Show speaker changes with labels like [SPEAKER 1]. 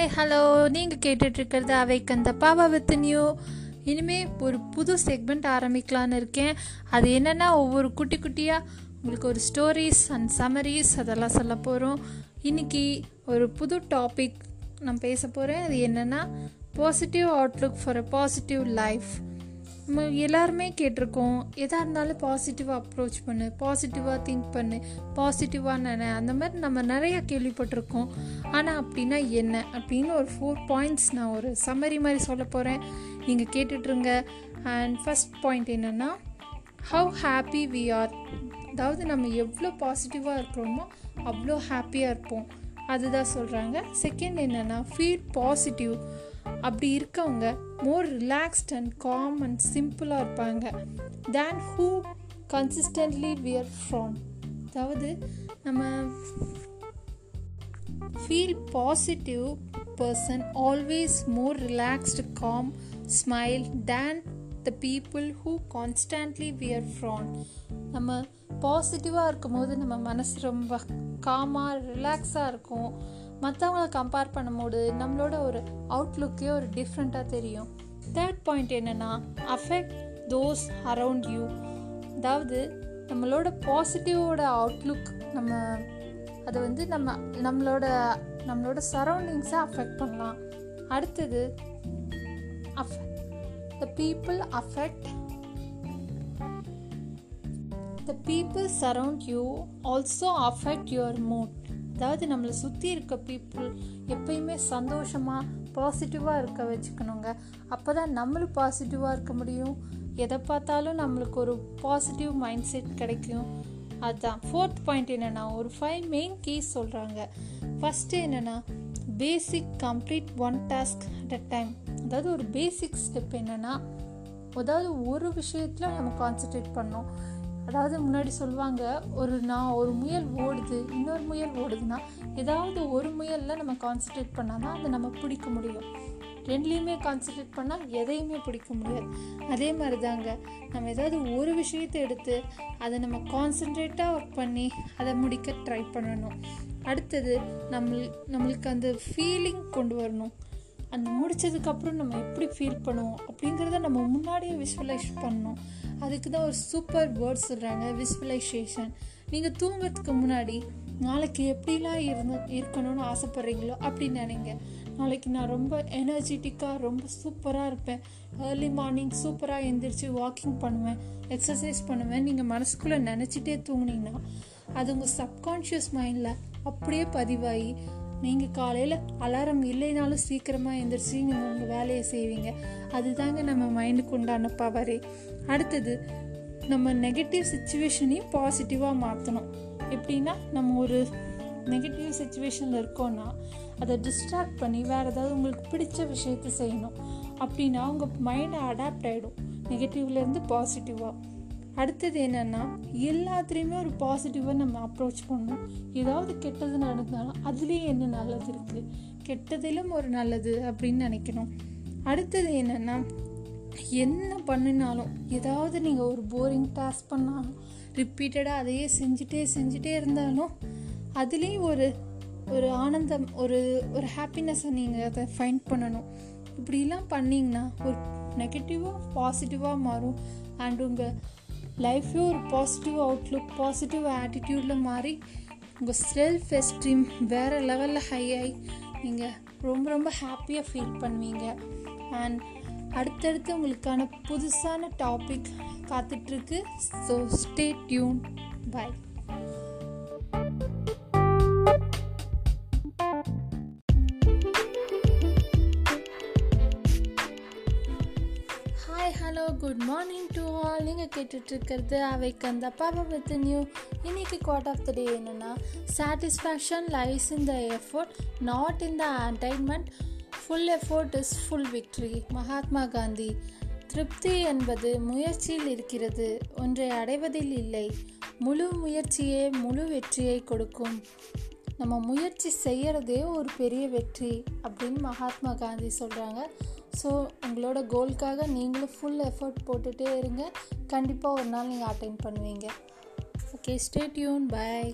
[SPEAKER 1] Hi hello நீங்கள் கேட்டுட்ருக்கிறது அவைக்கு அந்த பாவா வித் நியூ இனிமேல் ஒரு புது செக்மெண்ட் ஆரம்பிக்கலான்னு இருக்கேன். அது என்னென்னா ஒவ்வொரு குட்டி குட்டியாக உங்களுக்கு ஒரு ஸ்டோரிஸ் அண்ட் சமரிஸ் அதெல்லாம் சொல்ல போகிறோம் இன்றைக்கி ஒரு புது டாபிக் நான் பேச போகிறேன் அது என்னென்னா positive outlook for a positive life நம்ம எல்லாருமே கேட்டிருக்கோம். எதாக இருந்தாலும் பாசிட்டிவாக அப்ரோச் பண்ணு பாசிட்டிவாக திங்க் பண்ணு பாசிட்டிவாக நினை அந்த மாதிரி நம்ம நிறையா கேள்விப்பட்டிருக்கோம். ஆனால் அப்படின்னா என்ன? அப்படின்னு ஒரு ஃபோர் பாயிண்ட்ஸ் நான் ஒரு சம்மரி மாதிரி சொல்ல போகிறேன் நீங்கள் கேட்டுட்ருங்க. அண்ட் ஃபஸ்ட் பாயிண்ட் என்னென்னா ஹவு ஹாப்பி வி ஆர் அதாவது நம்ம எவ்வளோ பாசிட்டிவாக இருக்கிறோமோ அவ்வளோ ஹாப்பியாக இருப்போம். அதுதான் சொல்கிறாங்க செகண்ட் என்னென்னா ஃபீல் பாசிட்டிவ் அப்படி இருக்கவங்க more relaxed and calm and சிம்பிளாக இருப்பாங்க. Then who consistently wear frown அதாவது நம்ம feel positive person always more relaxed calm smile then the people who constantly wear frown நம்ம பாசிட்டிவாக இருக்கும் போது நம்ம மனசு ரொம்ப காமாக ரிலாக்ஸாக இருக்கும். மற்றவங்கள கம்பேர் பண்ணும்போது நம்மளோட ஒரு அவுட்லுக்கே ஒரு டிஃப்ரெண்ட்டாக தெரியும். தேர்ட் பாயிண்ட் என்னென்னா அஃபெக்ட் தோஸ் அரவுண்ட் யூ அதாவது நம்மளோட பாசிட்டிவோட அவுட்லுக் நம்ம அதை வந்து நம்ம நம்மளோட நம்மளோட சரௌண்டிங்ஸை அஃபெக்ட் பண்ணலாம். அடுத்தது of the people affect the people surround you also affect your mood அதாவது நம்மளை சுற்றி இருக்க பீப்புள் எப்பயுமே சந்தோஷமாக பாசிட்டிவாக இருக்க வச்சுக்கணுங்க. அப்போ தான் நம்மளும் பாசிட்டிவாக இருக்க முடியும். எதை பார்த்தாலும் நம்மளுக்கு ஒரு பாசிட்டிவ் மைண்ட் செட் கிடைக்கும். அதுதான் ஃபோர்த் பாயிண்ட் என்னென்னா ஒரு ஃபைவ் மெயின் கீஸ் சொல்கிறாங்க ஃபஸ்ட்டு என்னென்னா basic complete one task at a time அதாவது ஒரு பேசிக் ஸ்டெப் என்னென்னா அதாவது ஒரு விஷயத்தில் நம்ம கான்சன்ட்ரேட் பண்ணோம் அதாவது முன்னாடி சொல்லுவாங்க ஒரு நான் ஒரு முயல் ஓடுது இன்னொரு முயல் ஓடுதுன்னா ஏதாவது ஒரு முயலில் நம்ம கான்சன்ட்ரேட் பண்ணால் தான் அதை நம்ம பிடிக்க முடியும். ரெண்டுலேயுமே கான்சன்ட்ரேட் பண்ணால் எதையுமே பிடிக்க முடியாது. அதே மாதிரி தாங்க நம்ம ஏதாவது ஒரு விஷயத்தை எடுத்து அதை நம்ம கான்சன்ட்ரேட்டாக ஒர்க் பண்ணி அதை முடிக்க ட்ரை பண்ணணும். அடுத்தது நம்ம நம்மளுக்கு அந்த ஃபீலிங் கொண்டு வரணும். அந்த முடித்ததுக்கப்புறம் நம்ம எப்படி ஃபீல் பண்ணுவோம் அப்படிங்கிறத நம்ம முன்னாடியே விஷுவலைஸ் பண்ணணும். அதுக்கு தான் ஒரு சூப்பர் வேர்ட் சொல்கிறாங்க விஸ்வலைசேஷன் நீங்கள் தூங்குறதுக்கு முன்னாடி நாளைக்கு எப்படிலாம் இருந்து இருக்கணும்னு ஆசைப்பட்றீங்களோ அப்படின்னு நினைங்க. நாளைக்கு நான் ரொம்ப எனர்ஜெட்டிக்காக ரொம்ப சூப்பராக இருப்பேன். ஏர்லி மார்னிங் சூப்பராக எழுந்திரிச்சு வாக்கிங் பண்ணுவேன் எக்ஸசைஸ் பண்ணுவேன். நீங்கள் மனசுக்குள்ளே நினச்சிட்டே தூங்குனீங்கன்னா அது உங்கள் சப்கான்ஷியஸ் மைண்டில் அப்படியே பதிவாகி நீங்கள் காலையில் அலாரம் இல்லைனாலும் சீக்கிரமாக எந்திரிச்சு நீங்கள் உங்கள் வேலையை செய்வீங்க. அதுதாங்க நம்ம மைண்டுக்கு உண்டான பவரே. அடுத்தது நம்ம நெகட்டிவ் சுச்சுவேஷனையும் பாசிட்டிவாக மாற்றணும் எப்படின்னா நம்ம ஒரு நெகட்டிவ் சுச்சுவேஷனில் இருக்கோன்னா அதை டிஸ்ட்ராக்ட் பண்ணி வேறு ஏதாவது உங்களுக்கு பிடிச்ச விஷயத்த செய்யணும். அப்படின்னா உங்கள் மைண்டை அடாப்ட் ஆகிடும் நெகட்டிவ்லேருந்து பாசிட்டிவாக அடுத்தது என்னென்னா எல்லாத்துலேயுமே ஒரு பாசிட்டிவாக நம்ம அப்ரோச் பண்ணணும். ஏதாவது கெட்டது நடந்தாலும் அதுலேயும் என்ன நல்லது இருக்குது கெட்டதிலும் ஒரு நல்லது அப்படின்னு நினைக்கணும். அடுத்தது என்னென்னா என்ன பண்ணினாலும் ஏதாவது நீங்கள் ஒரு போரிங் டாஸ்க் பண்ணாலும் ரிப்பீட்டடாக அதையே செஞ்சுட்டே செஞ்சுட்டே இருந்தாலும் அதுலேயும் ஒரு ஒரு ஆனந்தம் ஒரு ஒரு ஹாப்பினஸ்ஸை நீங்கள் அதை ஃபைண்ட் பண்ணணும். இப்படிலாம் பண்ணிங்கன்னா ஒரு நெகட்டிவாக பாசிட்டிவாக மாறும். அண்ட் உங்கள் லைஃப்பே ஒரு பாசிட்டிவ் அவுட்லுக் பாசிட்டிவ் ஆட்டிடியூடில் மாறி உங்கள் செல்ஃப் எஸ்டீம் வேறு லெவலில் ஹை ஆகி நீங்கள் ரொம்ப ரொம்ப ஹாப்பியாக ஃபீல் பண்ணுவீங்க. அண்ட் அடுத்தடுத்து உங்களுக்கான புதுசான டாபிக் காத்துட்ருக்கு so stay tune bye good morning to all நீங்கள் கேட்டுட்ருக்கிறது அவைக்கு அந்த பாபா வித் நியூ இன்னைக்கு குவார்ட் ஆஃப் த டே என்னென்னா satisfaction lies in the effort not in the attainment full effort is full victory Mahatma Gandhi திருப்தி என்பது முயற்சியில் இருக்கிறது ஒன்றை அடைவதில் இல்லை. முழு முயற்சியே முழு வெற்றியை கொடுக்கும். நம்ம முயற்சி செய்கிறதே ஒரு பெரிய வெற்றி அப்படின்னு மகாத்மா காந்தி சொல்கிறாங்க ஸோ உங்களோட கோல்க்காக நீங்களும் ஃபுல் எஃபர்ட் போட்டுகிட்டே இருங்க. கண்டிப்பாக ஒரு நாள் நீங்கள் அட்டைன் பண்ணுவீங்க. ஓகே ஸ்டே டியூன் பாய்